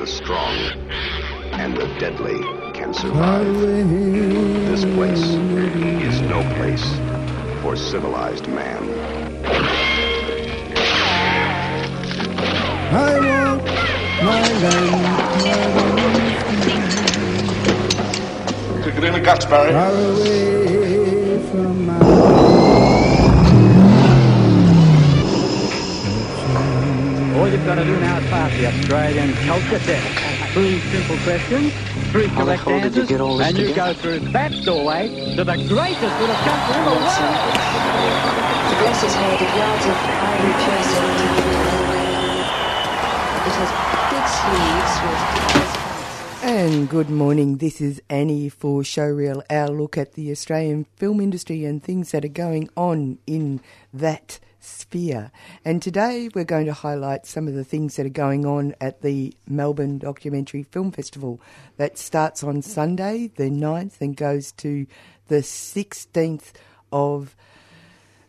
the strong and the deadly can survive. This place is no place for civilized man. I want my land Took it in the guts, Barry. Got to do now is pass the Australian culture test. Three simple questions, three How the correct hell did you answers, get all this and you go through that doorway to the greatest little country in the world. To bless his head, it yards of ivory chest It has big sleeves with And good morning. This is Annie for Showreel, our look at the Australian film industry and things that are going on in that sphere. And today we're going to highlight some of the things that are going on at the Melbourne Documentary Film Festival that starts on Sunday, the 9th, and goes to the 16th of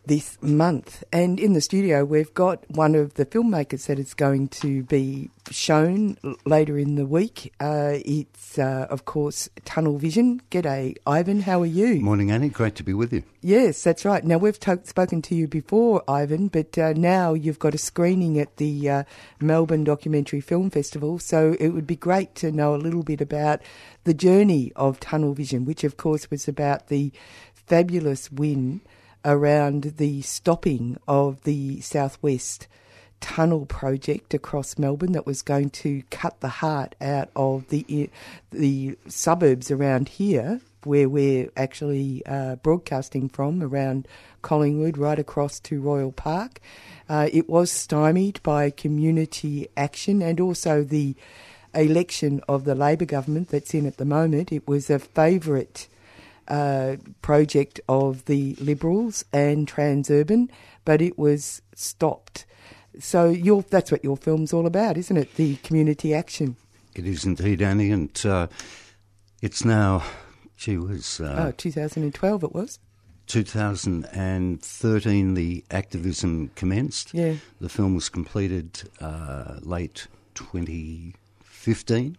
this month. And in the studio, we've got one of the filmmakers that is going to be shown later in the week. Uh, it's, uh, of course, Tunnel Vision. G'day, Ivan. How are you? Morning, Annie. Great to be with you. Yes, that's right. Now, we've to- spoken to you before, Ivan, but uh, now you've got a screening at the uh, Melbourne Documentary Film Festival. So it would be great to know a little bit about the journey of Tunnel Vision, which, of course, was about the fabulous win around the stopping of the Southwest tunnel project across Melbourne that was going to cut the heart out of the the suburbs around here where we're actually uh, broadcasting from around Collingwood right across to Royal Park. Uh, it was stymied by community action and also the election of the Labor government that's in at the moment. It was a favourite uh, project of the Liberals and Transurban, but it was stopped. So your, that's what your film's all about, isn't it? The community action. It is indeed, Annie, and uh, it's now, she was. uh, oh, 2012 it was. 2013 the activism commenced. Yeah. The film was completed uh, late 2015.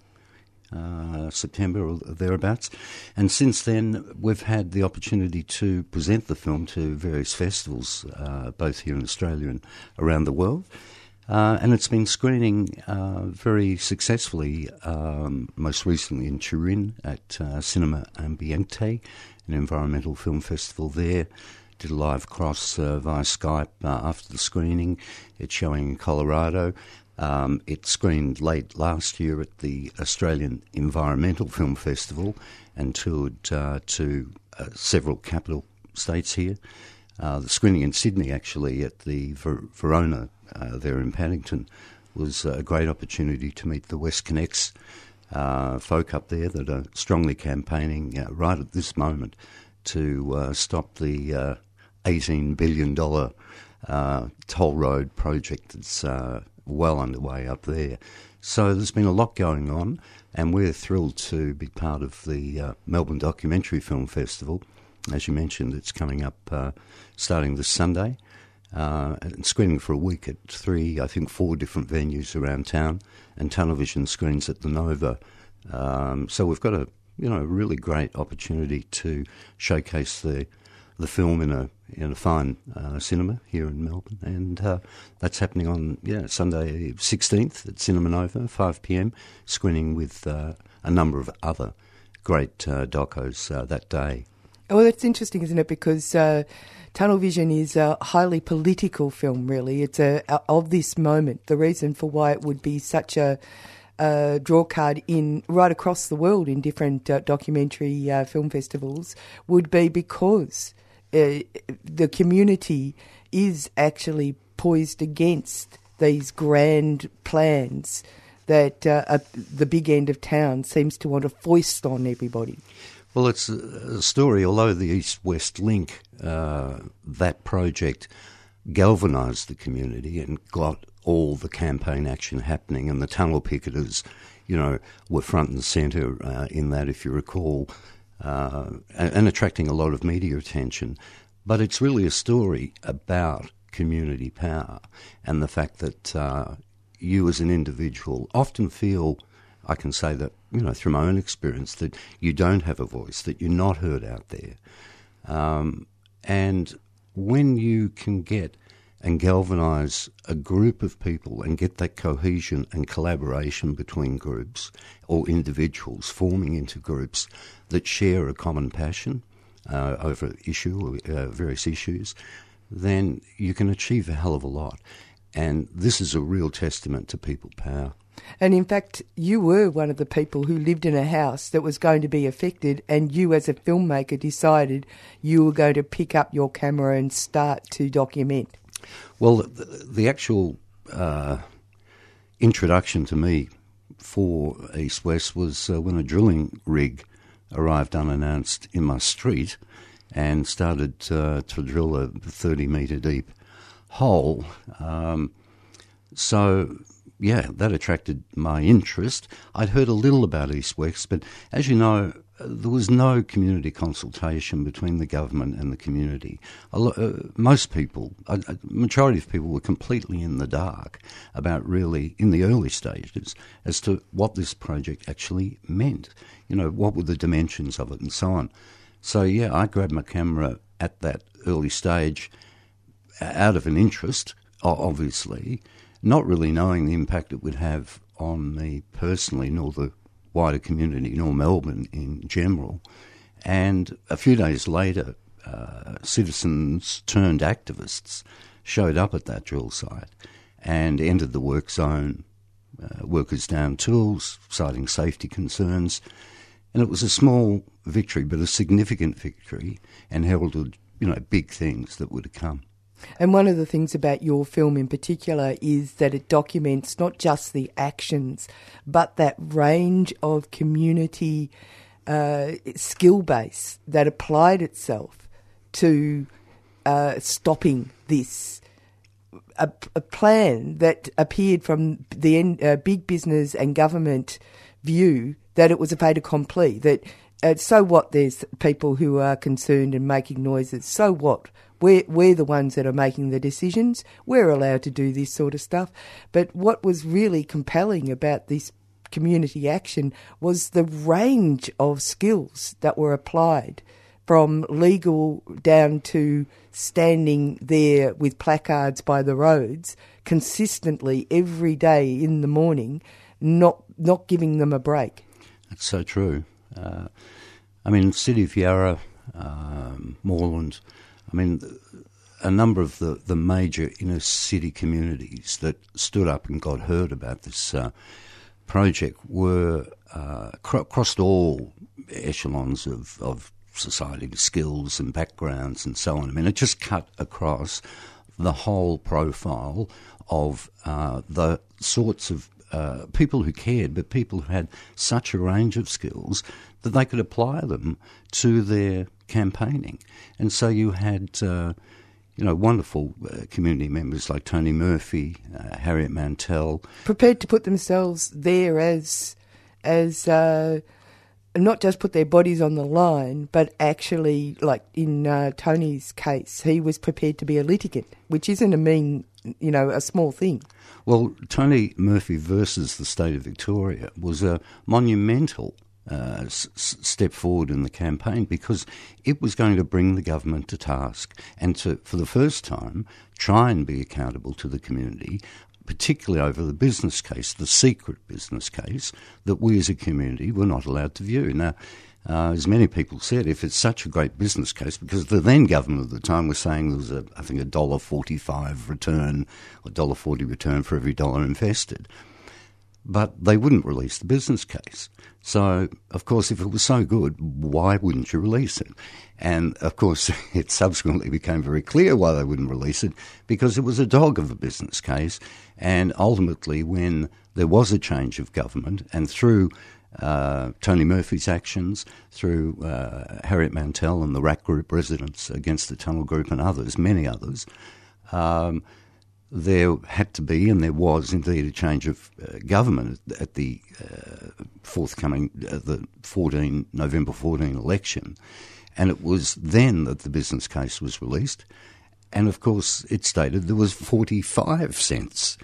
Uh, September or thereabouts, and since then we've had the opportunity to present the film to various festivals, uh, both here in Australia and around the world. Uh, and it's been screening uh, very successfully, um, most recently in Turin at uh, Cinema Ambiente, an environmental film festival there. Did a live cross uh, via Skype uh, after the screening. It's showing in Colorado. Um, it screened late last year at the Australian Environmental Film Festival and toured uh, to uh, several capital states here. Uh, the screening in Sydney, actually, at the Ver- Verona uh, there in Paddington, was a great opportunity to meet the WestConnex uh, folk up there that are strongly campaigning uh, right at this moment to stop the uh, $18 billion toll road project that's well underway up there. So there's been a lot going on, and we're thrilled to be part of the uh, Melbourne Documentary Film Festival. As you mentioned, it's coming up uh, starting this Sunday. Uh, and screening for a week at three, I think four different venues around town, and Tunnel Vision screens at the Nova. Um, so we've got a you know really great opportunity to showcase the the film in a in a fine uh, cinema here in Melbourne, and uh, that's happening on yeah Sunday sixteenth at Cinema Nova, five pm, screening with uh, a number of other great uh, docos uh, that day. Well, that's interesting, isn't it? Because uh, Tunnel Vision is a highly political film, really. It's a, a of this moment. The reason for why it would be such a, a draw card in right across the world in different uh, documentary uh, film festivals would be because uh, the community is actually poised against these grand plans that uh, uh, the big end of town seems to want to foist on everybody. Well, it's a, a story, although the East West Link, uh, that project galvanised the community and got all the campaign action happening, and the tunnel picketers, you know, were front and centre uh, in that, if you recall, uh, and, attracting a lot of media attention. But it's really a story about community power and the fact that uh, you as an individual often feel, I can say that, you know, through my own experience, that you don't have a voice, that you're not heard out there. Um, and when you can get and galvanise a group of people and get that cohesion and collaboration between groups or individuals forming into groups that share a common passion uh, over issue or uh, various issues, then you can achieve a hell of a lot. And this is a real testament to people power. And in fact, you were one of the people who lived in a house that was going to be affected, and you, as a filmmaker, decided you were going to pick up your camera and start to document. Well, the, the actual uh, introduction to me for East West was uh, when a drilling rig arrived unannounced in my street and started uh, to drill a 30 metre deep hole. Um, so, yeah, that attracted my interest. I'd heard a little about East West, but as you know, there was no community consultation between the government and the community. Uh, most people, a, a majority of people, were completely in the dark about really, in the early stages, as to what this project actually meant. You know, what were the dimensions of it and so on. So, yeah, I grabbed my camera at that early stage out of an interest, obviously, not really knowing the impact it would have on me personally, nor the wider community, nor Melbourne in general. And a few days later, uh, citizens turned activists showed up at that drill site and entered the work zone. Uh, workers down tools, citing safety concerns. And it was a small victory, but a significant victory, and heralded, you know, big things that were to come. And one of the things about your film in particular is that it documents not just the actions, but that range of community uh, skill base that applied itself to uh, stopping this. A, a, plan that appeared from the end, uh, big business and government view that it was a fait accompli. That uh, so what? There's people who are concerned and making noises. So what? We're, we're the ones that are making the decisions. We're allowed to do this sort of stuff. But what was really compelling about this community action was the range of skills that were applied from legal down to standing there with placards by the roads consistently every day in the morning, not not giving them a break. That's so true. Uh, I mean, City of Yarra, um, Moreland, I mean, a number of the, the major inner city communities that stood up and got heard about this uh, project were uh, cr- crossed all echelons of, of society, skills and backgrounds and so on. I mean, it just cut across the whole profile of uh, the sorts of uh, people who cared, but people who had such a range of skills that they could apply them to their campaigning. And so you had, uh, you know, wonderful uh, community members like Tony Murphy, uh, Harriet Mantell, prepared to put themselves there as as uh, not just put their bodies on the line, but actually, like in uh, Tony's case, he was prepared to be a litigant, which isn't a mean, you know, a small thing. Well, Tony Murphy versus the state of Victoria was a monumental uh, step forward in the campaign because it was going to bring the government to task and to, for the first time, try and be accountable to the community, particularly over the business case, the secret business case that we as a community were not allowed to view. Now, uh, as many people said, if it's such a great business case, because the then government at the time was saying there was a, I think, a dollar forty-five return, a dollar forty return for every dollar invested. But they wouldn't release the business case. So, of course, if it was so good, why wouldn't you release it? And of course, it subsequently became very clear why they wouldn't release it because it was a dog of a business case. And ultimately, when there was a change of government, and through uh, Tony Murphy's actions, through uh, Harriet Mantel and the RAT Group residents against the Tunnel Group and others, many others, um, there had to be, and there was indeed, a change of uh, government at the uh, forthcoming, uh, the 14 November 14 election, and it was then that the business case was released, and of course it stated there was 45 cents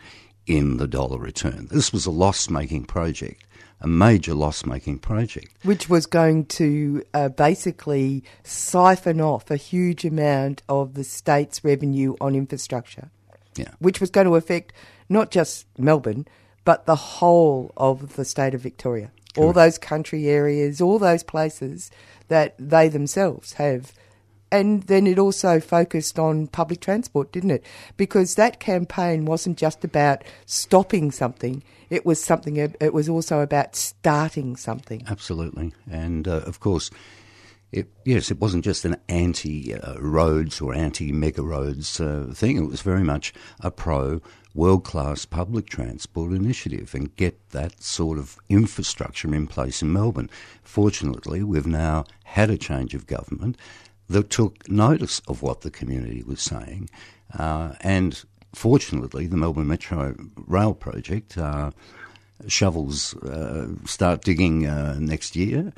in the dollar return. This was a loss-making project. A major loss making project. Which was going to uh, basically siphon off a huge amount of the state's revenue on infrastructure. Yeah. which was going to affect not just Melbourne, but the whole of the state of Victoria. All those country areas, all those places that they themselves have. And then it also focused on public transport, didn't it? Because that campaign wasn't just about stopping something, it was something, it was also about starting something. Absolutely. And uh, of course, it, yes, it wasn't just an anti uh, roads or anti mega roads uh, thing. It was very much a pro world class public transport initiative and get that sort of infrastructure in place in Melbourne. Fortunately, we've now had a change of government that took notice of what the community was saying. Uh, and fortunately, the Melbourne Metro Rail project uh, shovels uh, start digging uh, next year.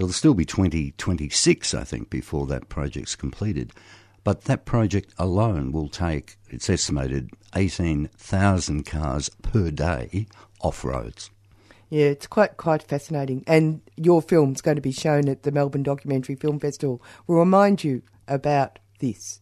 It'll still be 2026, I think, before that project's completed. But that project alone will take, it's estimated, 18,000 cars per day off roads. Yeah, it's quite quite fascinating. And your film's going to be shown at the Melbourne Documentary Film Festival. We'll remind you about this.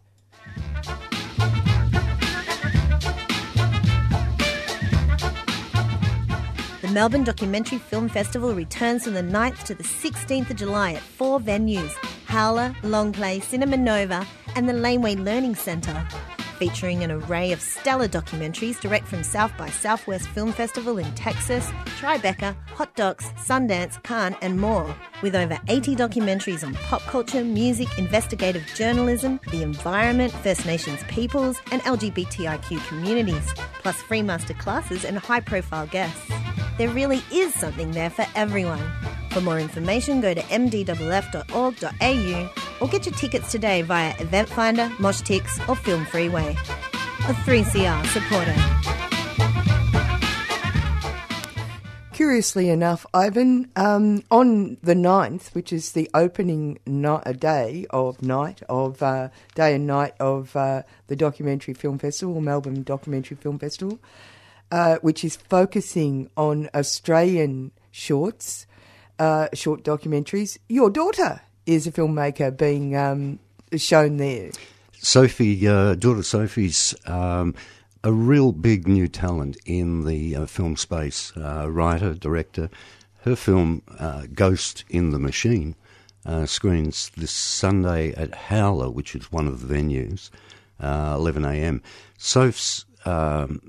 Melbourne Documentary Film Festival returns from the 9th to the 16th of July at four venues Howler, Longplay, Cinema Nova, and the Laneway Learning Centre. Featuring an array of stellar documentaries direct from South by Southwest Film Festival in Texas, Tribeca, Hot Docs, Sundance, Cannes, and more. With over 80 documentaries on pop culture, music, investigative journalism, the environment, First Nations peoples, and LGBTIQ communities, plus free masterclasses and high profile guests. There really is something there for everyone. For more information, go to mdff.org.au or get your tickets today via Eventfinda, Moshtix, or Film Freeway. A 3CR supporter. Curiously enough, Ivan, um, on the 9th, which is the opening ni- uh, day of night of uh, day and night of uh, the Documentary Film Festival, Melbourne Documentary Film Festival, uh, which is focusing on Australian shorts, uh, short documentaries. Your daughter is a filmmaker being um, shown there. Sophie, uh, daughter Sophie's um, a real big new talent in the uh, film space, uh, writer, director. Her film, uh, Ghost in the Machine, screens this Sunday at Howler, which is one of the venues, uh, 11am. Soph's, um,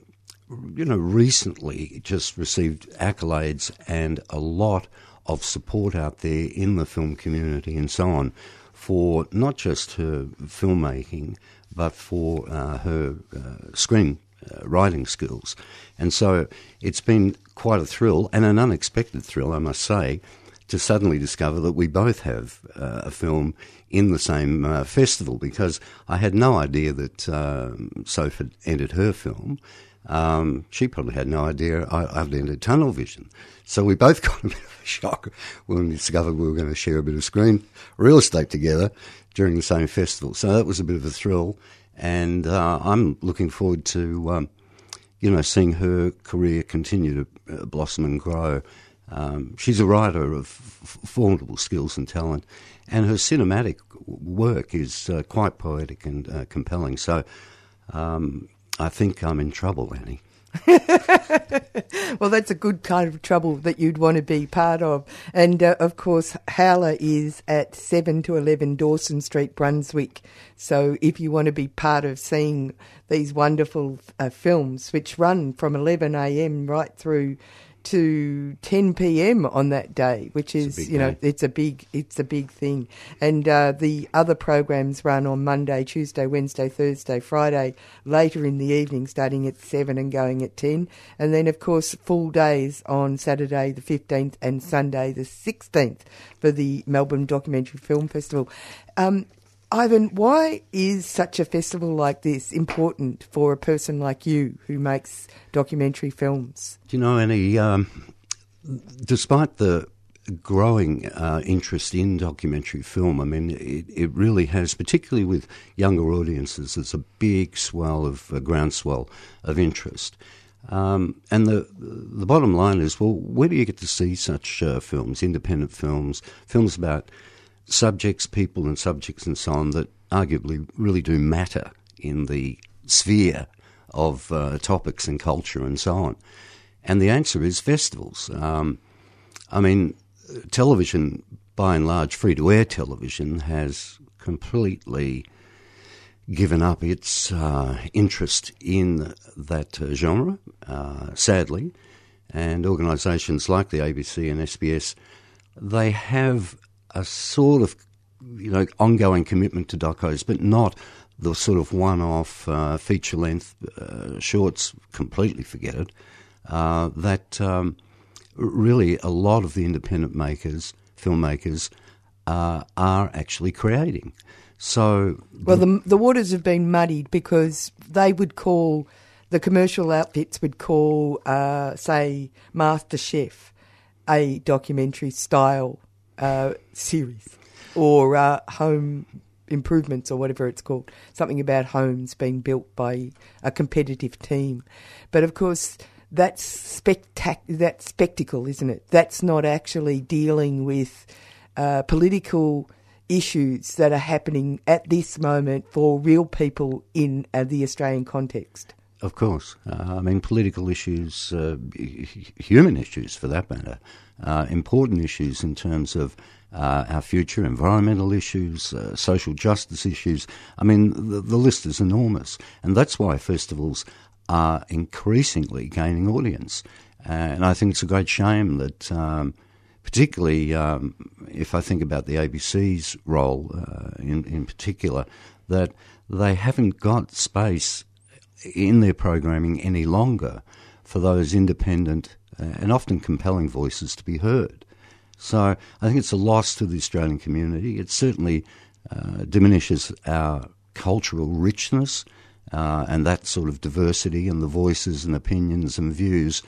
you know, recently just received accolades and a lot of support out there in the film community and so on for not just her filmmaking, but for uh, her uh, screen uh, writing skills. And so it's been quite a thrill and an unexpected thrill, I must say, to suddenly discover that we both have uh, a film in the same uh, festival because I had no idea that um, Soph had entered her film. Um, she probably had no idea I, I'd entered Tunnel Vision. So we both got a bit of a shock when we discovered we were going to share a bit of screen real estate together during the same festival. So that was a bit of a thrill. And uh, I'm looking forward to, um, you know, seeing her career continue to uh, blossom and grow. Um, she's a writer of f- formidable skills and talent, and her cinematic work is uh, quite poetic and uh, compelling. So um, I think I'm in trouble, Annie. well, that's a good kind of trouble that you'd want to be part of. And uh, of course, Howler is at 7 to 11 Dawson Street, Brunswick. So if you want to be part of seeing these wonderful uh, films, which run from 11am right through to 10 p.m. on that day, which is you know day. it's a big it's a big thing. And uh, the other programs run on Monday, Tuesday, Wednesday, Thursday, Friday, later in the evening, starting at seven and going at ten, and then of course full days on Saturday the 15th and Sunday the 16th for the Melbourne Documentary Film Festival. Um, Ivan, why is such a festival like this important for a person like you who makes documentary films? Do you know any? Um, despite the growing uh, interest in documentary film, I mean, it, it really has, particularly with younger audiences, there's a big swell of uh, groundswell of interest. Um, and the the bottom line is, well, where do you get to see such uh, films, independent films, films about subjects, people, and subjects, and so on that arguably really do matter in the sphere of uh, topics and culture and so on? And the answer is festivals. Um, I mean, television, by and large, free to air television, has completely given up its uh, interest in that uh, genre, uh, sadly. And organisations like the ABC and SBS, they have a sort of, you know, ongoing commitment to docos, but not the sort of one-off uh, feature-length uh, shorts. Completely forget it. Uh, that um, really a lot of the independent makers, filmmakers, uh, are actually creating. So Well, the the waters have been muddied because they would call the commercial outfits would call, uh, say, Master Chef, a documentary style uh, series, or uh, Home Improvements, or whatever it's called, something about homes being built by a competitive team. But of course. That's spectac- That's spectacle, isn't it? That's not actually dealing with uh, political issues that are happening at this moment for real people in uh, the Australian context. Of course. Uh, I mean, political issues, uh, human issues for that matter, uh, important issues in terms of uh, our future, environmental issues, uh, social justice issues. I mean, the, the list is enormous. And that's why festivals are increasingly gaining audience. And I think it's a great shame that, um, particularly um, if I think about the ABC's role uh, in, in particular, that they haven't got space in their programming any longer for those independent and often compelling voices to be heard. So I think it's a loss to the Australian community. It certainly uh, diminishes our cultural richness uh, and that sort of diversity and the voices and opinions and views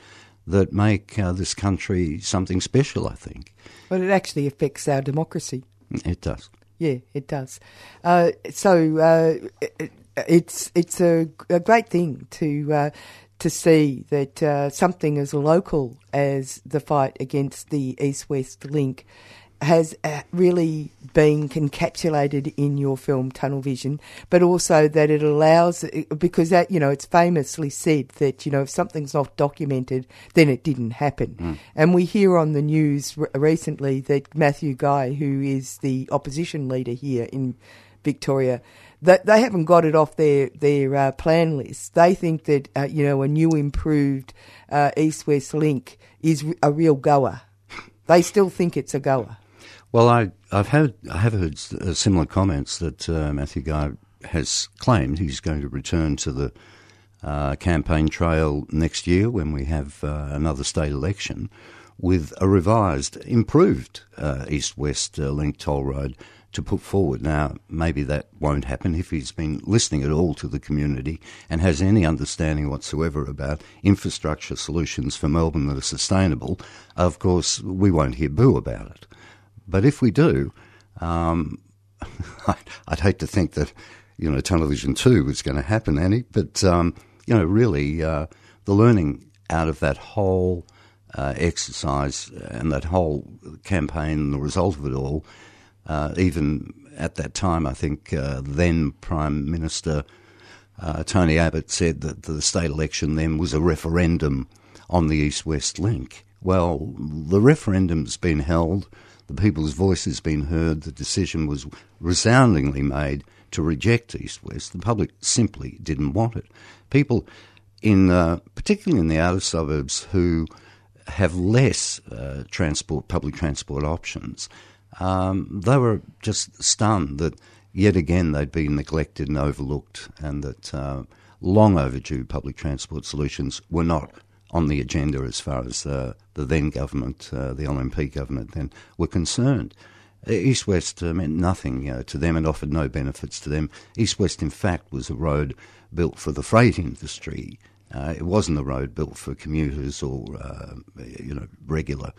that make uh, this country something special, I think. But it actually affects our democracy. It does. Yeah, it does. Uh, so uh, it, it's it's a, a great thing to uh, to see that uh, something as local as the fight against the East West link has uh, really been encapsulated in your film Tunnel Vision, but also that it allows because that you know it's famously said that you know if something's not documented, then it didn't happen. And we hear on the news r- recently that Matthew Guy, who is the opposition leader here in Victoria, that they haven't got it off their their uh, plan list. They think that uh, you know a new improved uh, East West link is a real goer. They still think it's a goer. Well, I, I've had I have heard uh, similar comments that uh, Matthew Guy has claimed he's going to return to the uh, campaign trail next year when we have another state election with a revised, improved east-west uh, link toll road to put forward. Now, maybe that won't happen if he's been listening at all to the community and has any understanding whatsoever about infrastructure solutions for Melbourne that are sustainable. Of course, we won't hear boo about it. But if we do, um, I'd, hate to think that, you know, Tunnel Vision 2 was going to happen, Annie. But, um, you know, really, uh, the learning out of that whole uh, exercise and that whole campaign and the result of it all, uh, even at that time, I think uh, then Prime Minister uh, Tony Abbott said that the state election then was a referendum on the East West link. Well, the referendum's been held, the people's voice has been heard, the decision was resoundingly made to reject East West. The public simply didn't want it. People in, uh, particularly in the outer suburbs, who have less uh, transport, public transport options, um, they were just stunned that yet again they'd been neglected and overlooked, and that uh, long overdue public transport solutions were not on the agenda as far as uh, the then government, uh, the LNP government then, were concerned. East West uh, meant nothing you know, to them and offered no benefits to them. East West, in fact, was a road built for the freight industry. Uh, it wasn't a road built for commuters or uh, you know regular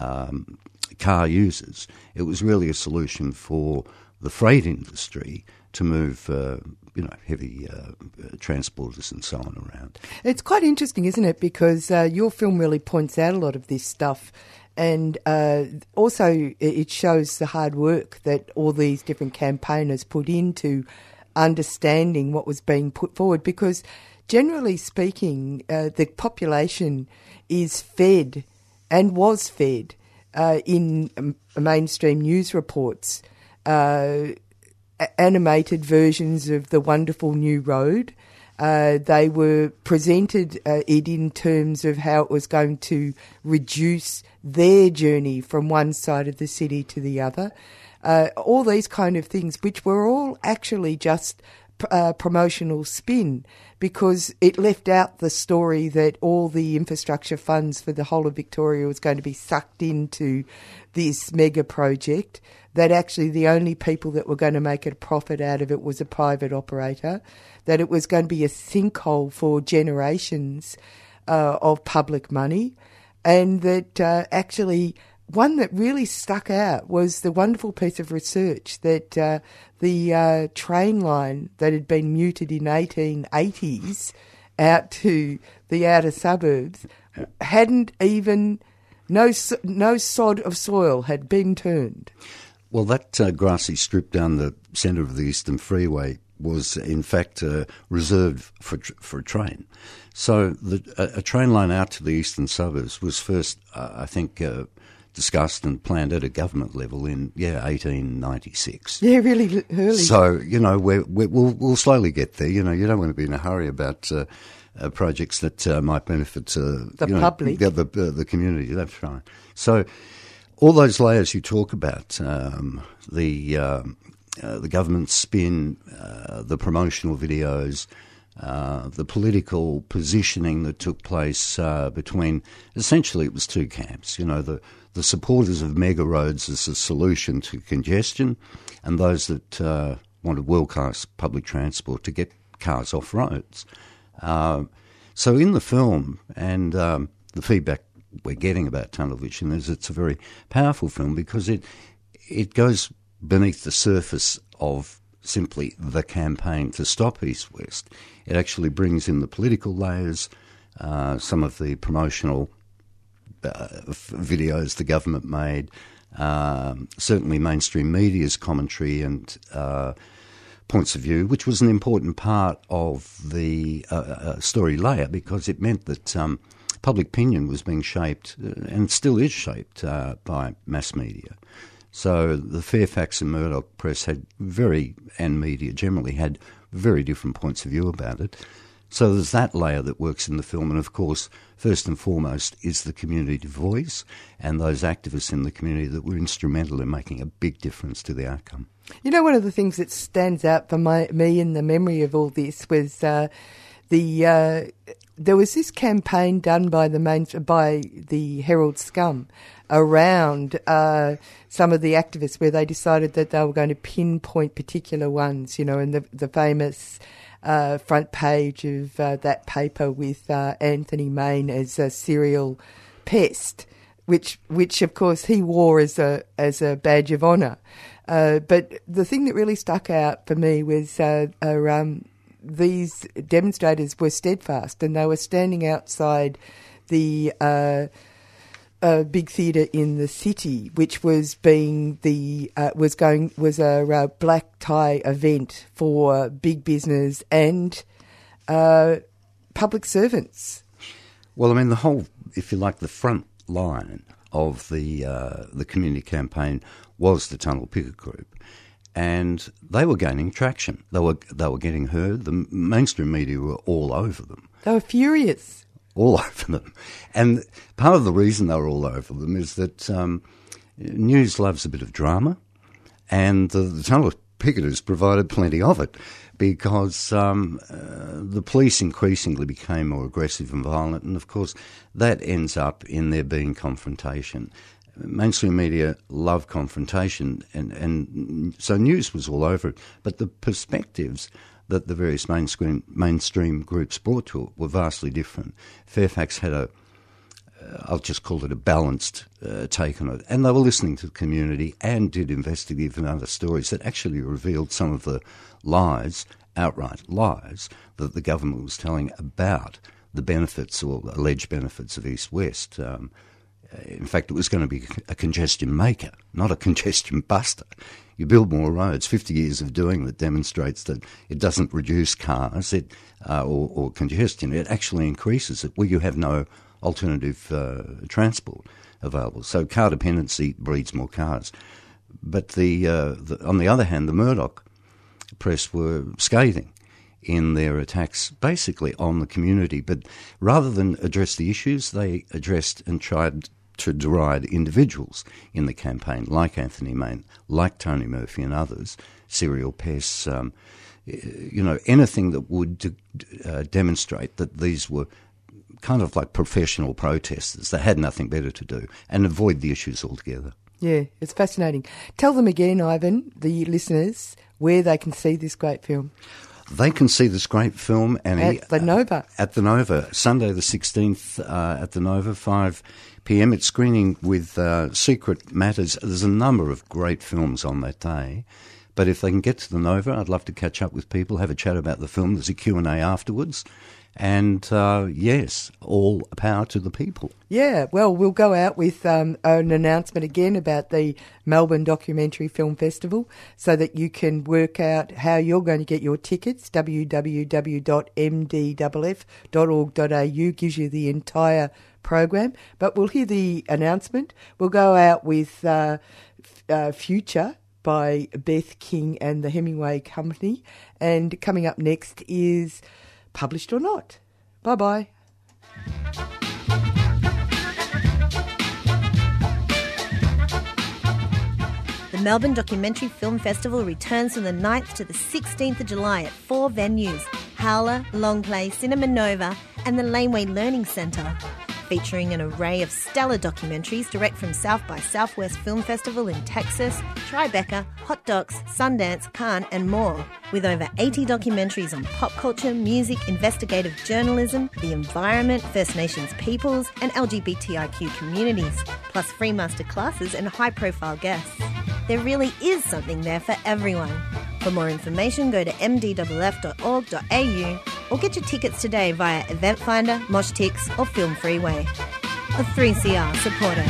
um, car users. It was really a solution for the freight industry to move, uh, you know, heavy uh, transporters and so on around. It's quite interesting, isn't it? Because uh, your film really points out a lot of this stuff. And uh, also, it shows the hard work that all these different campaigners put into understanding what was being put forward. Because, generally speaking, uh, the population is fed and was fed uh, in um, mainstream news reports uh, animated versions of the wonderful new road. Uh, they were presented uh, it in terms of how it was going to reduce their journey from one side of the city to the other. Uh, all these kind of things, which were all actually just uh, promotional spin because it left out the story that all the infrastructure funds for the whole of Victoria was going to be sucked into this mega project. That actually the only people that were going to make a profit out of it was a private operator. That it was going to be a sinkhole for generations uh, of public money, and that uh, actually one that really stuck out was the wonderful piece of research that uh, the uh, train line that had been muted in 1880s out to the outer suburbs hadn't even no no sod of soil had been turned. Well, that uh, grassy strip down the centre of the Eastern Freeway was in fact uh, reserved for for a train. So the, a, a, train line out to the eastern suburbs was first, uh, I think, uh, discussed and planned at a government level in yeah 1896. Yeah, really early. So you know we will we'll, we'll slowly get there. You know you don't want to be in a hurry about. Uh, uh, projects that uh, might benefit the you know, public, the, the, the, community. That's right. So, all those layers you talk about, um, the um, uh, the government spin, uh, the promotional videos, uh, the political positioning that took place uh, between essentially it was two camps. You know, the the supporters of mega roads as a solution to congestion, and those that uh, wanted world class public transport to get cars off roads. Uh, so in the film, and um, the feedback we're getting about Tunnel Vision is it's a very powerful film because it it goes beneath the surface of simply the campaign to stop East West. It actually brings in the political layers, uh, some of the promotional videos the government made, um, certainly mainstream media's commentary and uh, points of view, which was an important part of the uh, uh, story layer because it meant that um, public opinion was being shaped uh, and still is shaped by mass media. So the Fairfax and Murdoch press had very, and media generally had very different points of view about it. So there's that layer that works in the film, and of course, first and foremost is the community voice and those activists in the community that were instrumental in making a big difference to the outcome. You know, one of the things that stands out for my, me in the memory of all this was uh, the uh, there was this campaign done by the main by the Herald Scum around uh, some of the activists where they decided that they were going to pinpoint particular ones, you know, and the the famous uh, front page of uh, that paper with uh, Anthony Main as a serial pest, which which of course he wore as a as a badge of honour. Uh, but the thing that really stuck out for me was uh, um, these demonstrators were steadfast and they were standing outside the uh, a big theatre in the city, which was being the uh, was going was a, a, black tie event for big business and uh, public servants. Well, I mean, the whole, if you like, the front line of the uh, the community campaign was the Tunnel Picket Group, and they were gaining traction. They were they were getting heard. The mainstream media were all over them. They were furious. All over them. And part of the reason they're all over them is that um, news loves a bit of drama, and the, the tunnel picketers provided plenty of it because um, uh, the police increasingly became more aggressive and violent, and of course that ends up in there being confrontation. Mainstream media love confrontation, and, and so news was all over it. But the perspectives that the various mainstream mainstream groups brought to it were vastly different. Fairfax had a uh, I'll just call it a balanced uh, take on it. And they were listening to the community and did investigative and other stories that actually revealed some of the lies, outright lies, that the government was telling about the benefits or alleged benefits of East West. Um, in fact, it was going to be a congestion maker, not a congestion buster. You build more roads. 50 years of doing that demonstrates that it doesn't reduce cars it, uh, or, or, congestion. It actually increases it where you have no alternative uh, transport available. So car dependency breeds more cars. But the, uh, the, on the other hand, the Murdoch press were scathing in their attacks basically on the community. But rather than address the issues, they addressed and tried to deride individuals in the campaign, like Anthony Main, like Tony Murphy and others, serial pests, um, you know, anything that would uh, demonstrate that these were kind of like professional protesters. They had nothing better to do and avoid the issues altogether. Yeah, it's fascinating. Tell them again, Ivan, the listeners, where they can see this great film. They can see this great film, Annie. At the Nova. Uh, at the Nova, Sunday the 16th uh, at the Nova, 5 p.m. It's screening with uh, Secret Matters. There's a number of great films on that day. But if they can get to the Nova, I'd love to catch up with people, have a chat about the film. There's a Q&A afterwards. And uh, yes, all power to the people. Yeah, well, we'll go out with um, an announcement again about the Melbourne Documentary Film Festival so that you can work out how you're going to get your tickets. www.mdff.org.au gives you the entire program. But we'll hear the announcement. We'll go out with uh, uh, Future by Beth King and the Hemingway Company. And coming up next is Published or Not. Bye bye. The Melbourne Documentary Film Festival returns from the 9th to the 16th of July at four venues Howler, Longplay, Cinema Nova, and the Laneway Learning Centre featuring an array of stellar documentaries direct from South by Southwest Film Festival in Texas, Tribeca, Hot Docs, Sundance, Cannes, and more. With over 80 documentaries on pop culture, music, investigative journalism, the environment, First Nations peoples, and LGBTIQ communities, plus free master classes and high profile guests. There really is something there for everyone. For more information, go to mdff.org.au or get your tickets today via Eventfinda, Moshtix, or Film Freeway. A 3CR supporter.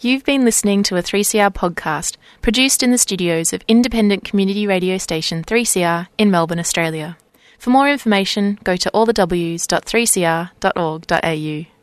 You've been listening to a 3CR podcast produced in the studios of independent community radio station 3CR in Melbourne, Australia. For more information, go to allthews.3cr.org.au.